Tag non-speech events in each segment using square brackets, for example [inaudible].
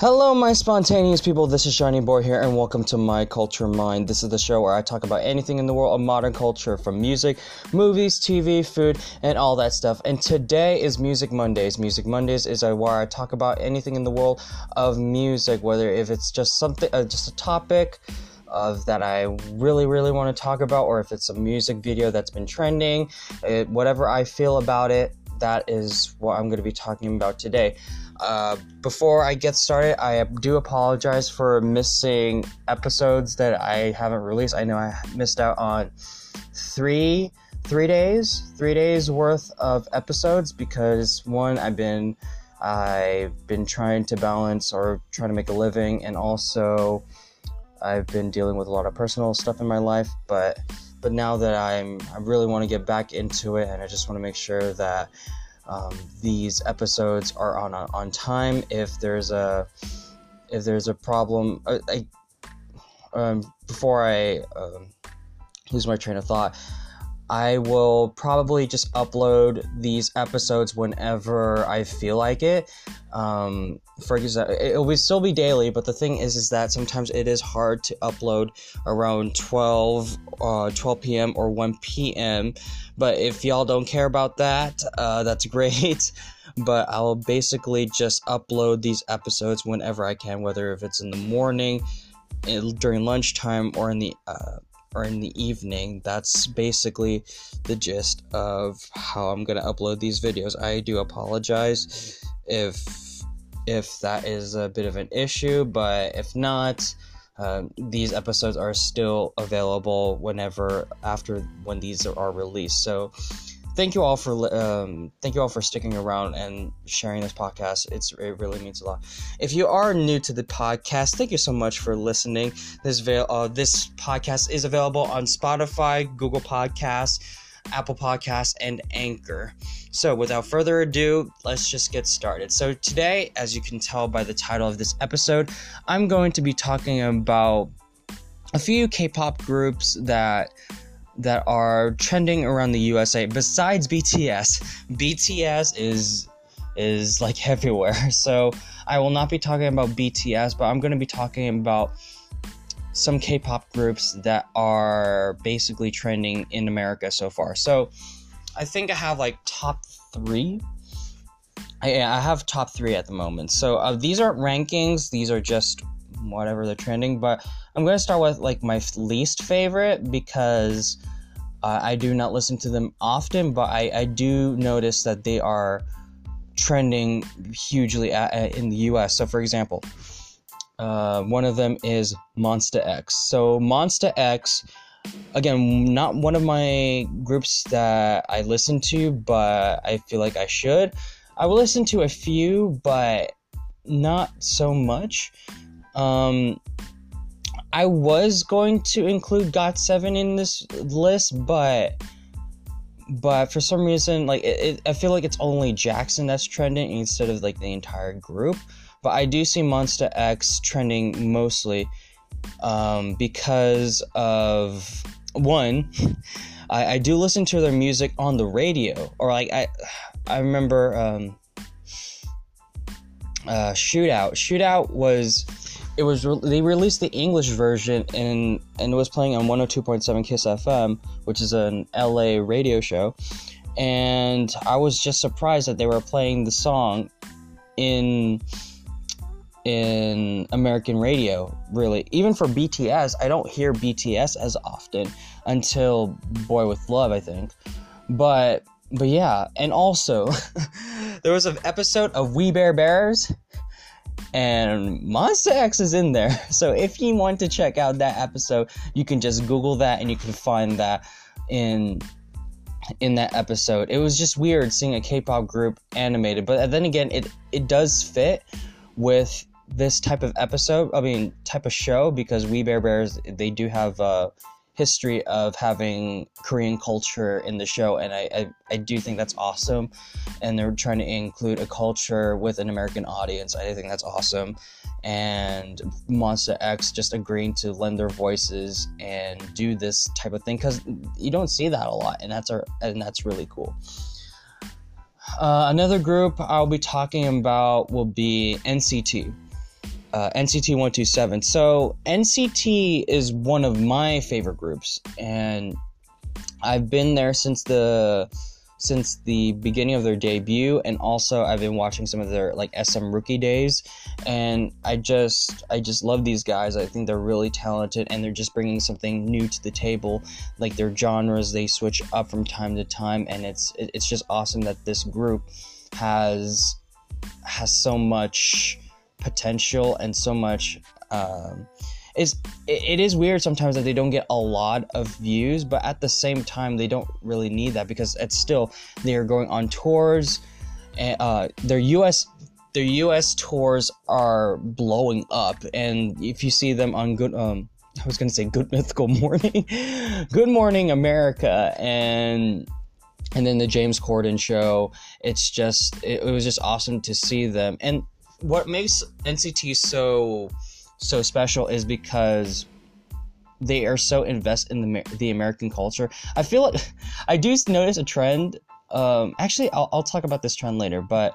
Hello, my spontaneous people. This is Seanie Boi here, and welcome to My Culture Mind. This is the show where I talk about anything in the world of modern culture from music, movies, TV, food, and all that stuff. And today is Music Mondays. Music Mondays is where I talk about anything in the world of music, whether if it's just something, uh, just a topic of that I really, really want to talk about, or if it's a music video that's been trending, it, whatever I feel about it, that is what I'm going to be talking about today. Uh, before I get started, I do apologize for missing episodes that I haven't released. I know I missed out on three three days three days worth of episodes because one I've been I've been trying to balance or trying to make a living and also I've been dealing with a lot of personal stuff in my life but but now that I'm I really want to get back into it and I just want to make sure that um, these episodes are on on time. If there's a if there's a problem, uh, I, um, before I um, lose my train of thought, I will probably just upload these episodes whenever I feel like it. Um, for example, it will still be daily, but the thing is, is that sometimes it is hard to upload around 12, uh, 12 p.m. or 1 p.m. But if y'all don't care about that, uh, that's [laughs] great. but I'll basically just upload these episodes whenever I can, whether if it's in the morning, during lunchtime, or in the uh, or in the evening. That's basically the gist of how I'm gonna upload these videos. I do apologize if if that is a bit of an issue, but if not, uh, these episodes are still available whenever after when these are released. So thank you all for um, thank you all for sticking around and sharing this podcast. It's it really means a lot. If you are new to the podcast, thank you so much for listening. This uh, this podcast is available on Spotify, Google Podcasts, Apple Podcasts, and Anchor. So without further ado, let's just get started. So today, as you can tell by the title of this episode, I'm going to be talking about a few K-pop groups that that are trending around the USA besides BTS. BTS is is like [laughs] everywhere. So I will not be talking about BTS, but I'm going to be talking about some K-pop groups that are basically trending in America so far. So I think I have like top 3 I, I have top three at the moment. So uh, these aren't rankings; these are just whatever they're trending. But I'm gonna start with like my least favorite because uh, I do not listen to them often, but I, I do notice that they are trending hugely at, at, in the US. So, for example, uh, one of them is Monsta X. So, Monsta X, again, not one of my groups that I listen to, but I feel like I should. I will listen to a few, but not so much. Um, I was going to include GOT7 in this list, but but for some reason, like it, it, I feel like it's only Jackson that's trending instead of like the entire group. But I do see Monsta X trending mostly um, because of one. [laughs] I, I do listen to their music on the radio, or like I, I remember um, uh, Shootout. Shootout was it was re- they released the English version and and it was playing on 102.7 Kiss FM, which is an LA radio show. And I was just surprised that they were playing the song in in American radio, really. Even for BTS, I don't hear BTS as often until Boy with Luv, I think. But but yeah, and also [laughs] there was an episode of We Bare Bears and Monster X is in there. [laughs] So if you want to check out that episode, you can just Google that and you can find that in in that episode. It was just weird seeing a K-pop group animated, but then again, it it does fit with this type of episode. I mean, type of show because We Bare Bears they do have uh, history of having Korean culture in the show, and I, I, I do think that's awesome. And they're trying to include a culture with an American audience. I think that's awesome. And Monsta X just agreeing to lend their voices and do this type of thing because you don't see that a lot, and that's our, and that's really cool. Uh, another group I'll be talking about will be NCT. Uh, NCT 127. So, NCT is one of my favorite groups, and I've been there since the since the beginning of their debut and also I've been watching some of their like SM rookie days and I just I just love these guys. I think they're really talented and they're just bringing something new to the table. Like their genres they switch up from time to time and it's it's just awesome that this group has has so much potential and so much um, is it is weird sometimes that they don't get a lot of views, but at the same time they don't really need that because it's still they are going on tours, and uh, their U.S. their U.S. tours are blowing up, and if you see them on good um. I was gonna say Good [laughs] Mythical Morning, [laughs] Good Morning America, and and then the James Corden show. It's just it, it was just awesome to see them. And what makes NCT so so special is because they are so invested in the the American culture. I feel like [laughs] I do notice a trend. Um, actually, I'll, I'll talk about this trend later, but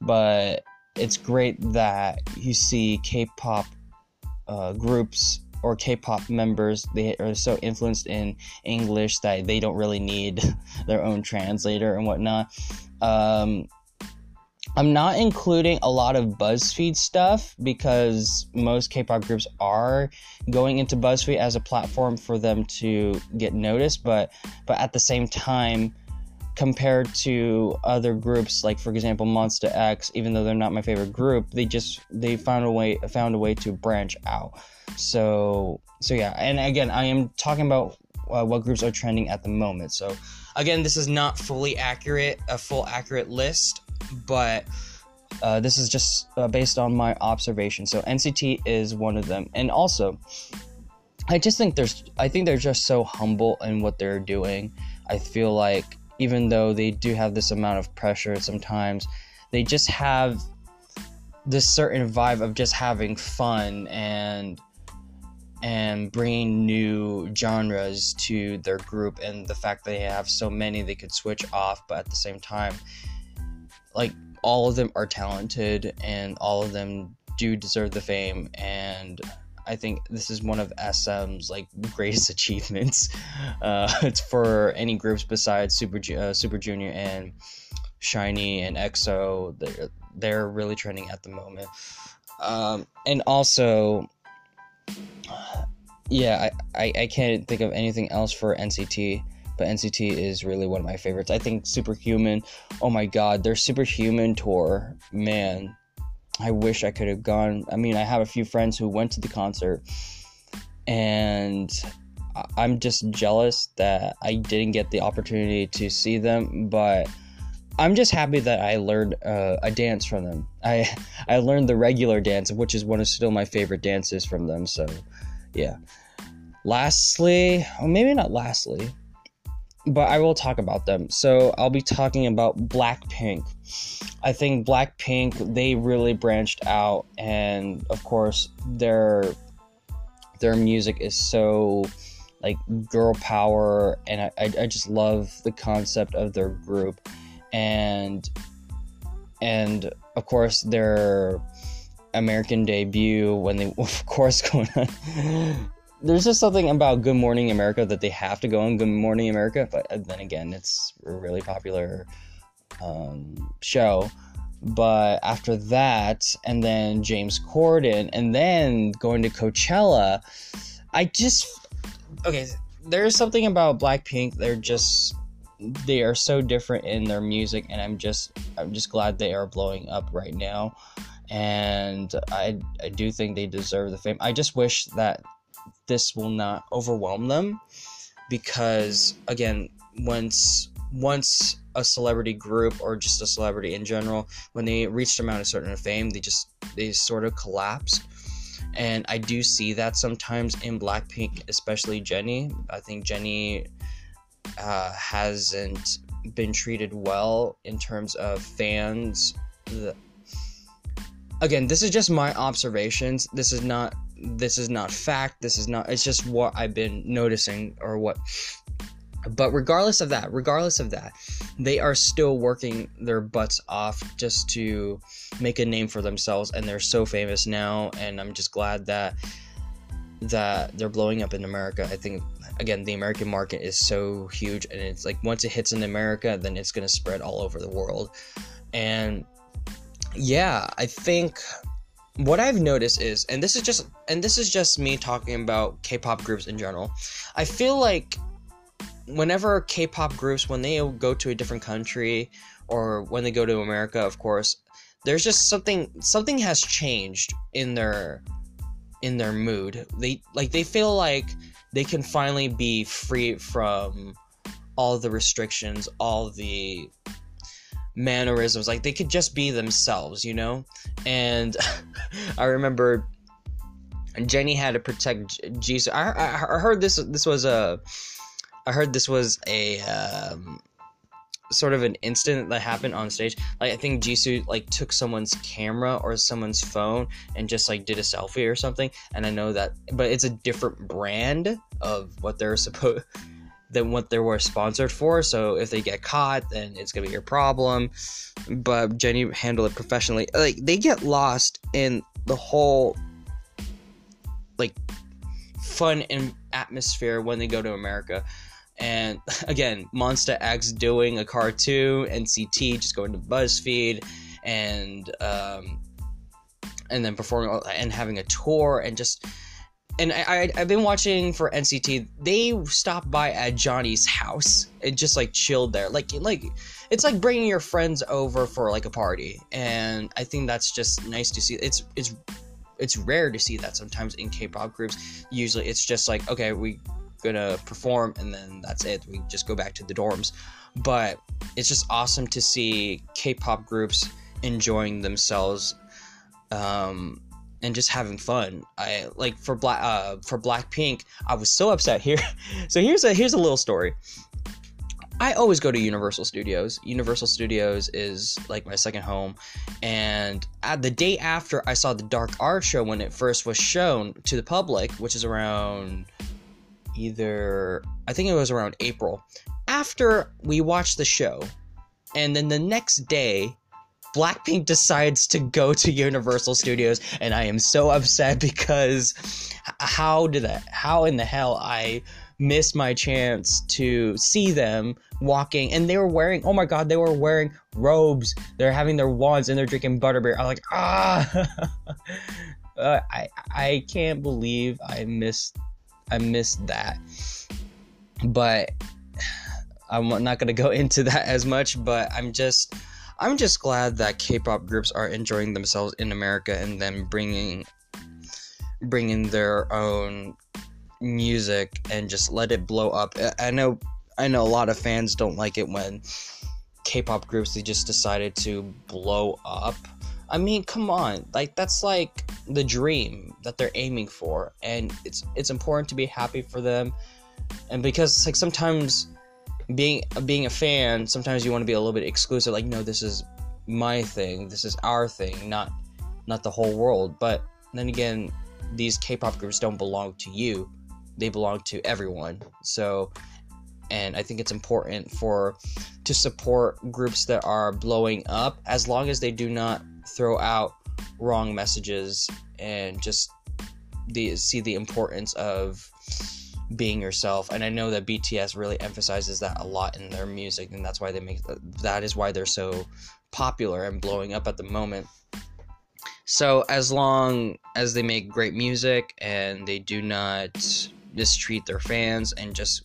but it's great that you see K-pop uh, groups or K-pop members. They are so influenced in English that they don't really need [laughs] their own translator and whatnot. Um, I'm not including a lot of BuzzFeed stuff because most K-pop groups are going into BuzzFeed as a platform for them to get noticed, but but at the same time compared to other groups like for example Monsta X, even though they're not my favorite group, they just they found a way found a way to branch out. So so yeah, and again, I am talking about uh, what groups are trending at the moment. So again, this is not fully accurate, a full accurate list but uh, this is just uh, based on my observation. So NCT is one of them, and also, I just think there's, I think they're just so humble in what they're doing. I feel like even though they do have this amount of pressure sometimes, they just have this certain vibe of just having fun and and bringing new genres to their group and the fact they have so many they could switch off but at the same time like all of them are talented and all of them do deserve the fame and I think this is one of SM's like [laughs] greatest [laughs] achievements. Uh, it's for any groups besides Super uh, Super Junior and SHINee and EXO. They're they're really trending at the moment. Um, and also, yeah, I, I, I can't think of anything else for NCT but NCT is really one of my favorites. I think Superhuman, oh my god, their Superhuman tour, man, I wish I could have gone. I mean, I have a few friends who went to the concert, and I'm just jealous that I didn't get the opportunity to see them, but. I'm just happy that I learned uh, a dance from them. I [laughs] I learned the regular dance, which is one of still my favorite dances from them. So, yeah. Lastly, or maybe not lastly, but I will talk about them. So I'll be talking about Blackpink. I think Blackpink they really branched out, and of course their their music is so like girl power, and I, I, I just love the concept of their group, and and of course their American debut when they [laughs] of course [laughs] going on there's just something about Good Morning America that they have to go on Good Morning America, but uh, then again, it's a really popular um, show. But after that, and then James Corden, and then going to Coachella, I just okay. There's something about Blackpink. They're just they are so different in their music, and I'm just I'm just glad they are blowing up right now. And I I do think they deserve the fame. I just wish that this will not overwhelm them because again once once a celebrity group or just a celebrity in general when they reached amount of certain fame they just they sort of collapsed. And i do see that sometimes in blackpink especially jennie i think jennie uh, hasn't been treated well in terms of fans. The, again this is just my observations. This is not this is not fact this is not it's just what i've been noticing or what but regardless of that, regardless of that, they are still working their butts off just to make a name for themselves and they're so famous now and I'm just glad that that they're blowing up in America. I think again the American market is so huge and it's like once it hits in America then it's going to spread all over the world. And yeah, I think what I've noticed is and this is just and this is just me talking about K-pop groups in general. I feel like whenever K-pop groups when they go to a different country or when they go to America, of course, there's just something something has changed in their in their mood. They like they feel like they can finally be free from all the restrictions, all the mannerisms. Like they could just be themselves, you know? And [laughs] I remember Jennie had to protect Jisoo. I, I, I heard this this was a I heard this was a um, sort of an incident that happened on stage. Like I think Jisoo like took someone's camera or someone's phone and just like did a selfie or something. And I know that, but it's a different brand of what they're supposed than what they were sponsored for. So if they get caught, then it's gonna be your problem. But Jennie handled it professionally. Like they get lost in the whole like fun and atmosphere when they go to America and [laughs] again, Monsta X doing a cartoon, NCT just going to BuzzFeed, and um, and then performing and having a tour and just and I, I have been watching for NCT. They stopped by at Johnny's house and just like chilled there, like like it's like bringing your friends over for like a party, and I think that's just nice to see. It's it's it's rare to see that sometimes in K-pop groups. Usually, it's just like okay, we gonna perform and then that's it we just go back to the dorms but it's just awesome to see k-pop groups enjoying themselves um, and just having fun i like for black uh, for blackpink i was so upset here [laughs] so here's a here's a little story I always go to Universal Studios. Universal Studios is like my second home. And at the day after I saw the Dark Art show when it first was shown to the public, which is around either I think it was around April after we watched the show, and then the next day. Blackpink decides to go to Universal Studios, and I am so upset because how did that? How in the hell I missed my chance to see them walking, and they were wearing. Oh my god, they were wearing robes. They're having their wands, and they're drinking butterbeer. I'm like, ah, [laughs] uh, I I can't believe I missed I missed that. But [sighs] I'm not to go [laughs] into that as much, but I'm just I'm just glad that K-pop groups are enjoying themselves in America and then bringing bringing their own music and just let it blow up. I know I know a lot of fans don't like it when K-pop groups they just decided to blow up I mean, come on. Like that's like the dream that they're aiming for and it's it's important to be happy for them. And because like sometimes being being a fan, sometimes you want to be a little bit exclusive like no, this is my thing. This is our thing, not not the whole world. But then again, these K-pop groups don't belong to you. They belong to everyone. So and I think it's important for to support groups that are blowing up as long as they do not throw out wrong messages and just the see the importance of being yourself and i know that bts really emphasizes that a lot in their music and that's why they make that is why they're so popular and blowing up at the moment. So as long as they make great music and they do not mistreat their fans and just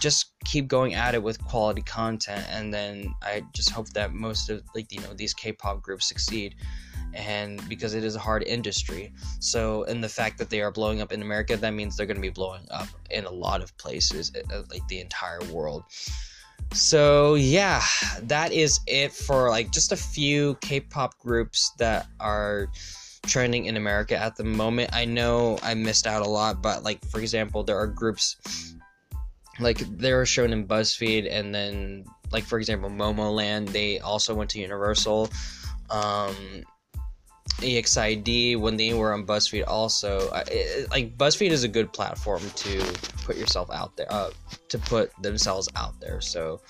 just keep going at it with quality content and then i just hope that most of like you know these k-pop groups succeed and because it is a hard industry. So and the fact that they are blowing up in america that means they're going to be blowing up in a lot of places uh, uh, like the entire world. So yeah that is it for like just a few k-pop groups that are trending in america at the moment. I know i missed out a lot but like for example there are groups like they were shown in BuzzFeed, and then like for example, Momoland, they also went to Universal. Um, EXID when they were on BuzzFeed. Also, it, like BuzzFeed is a good platform to put yourself out there, uh, to put themselves out there. So,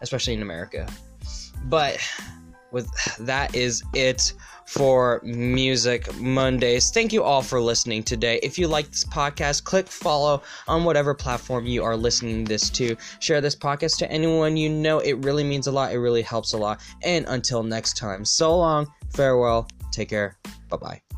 especially in America. But with that is it for Music Mondays. Thank you all for listening today. If you like this podcast, click follow on whatever platform you are listening this to. Share this podcast to anyone you know. It really means a lot. It really helps a lot. And until next time, so long, farewell, take care, bye bye.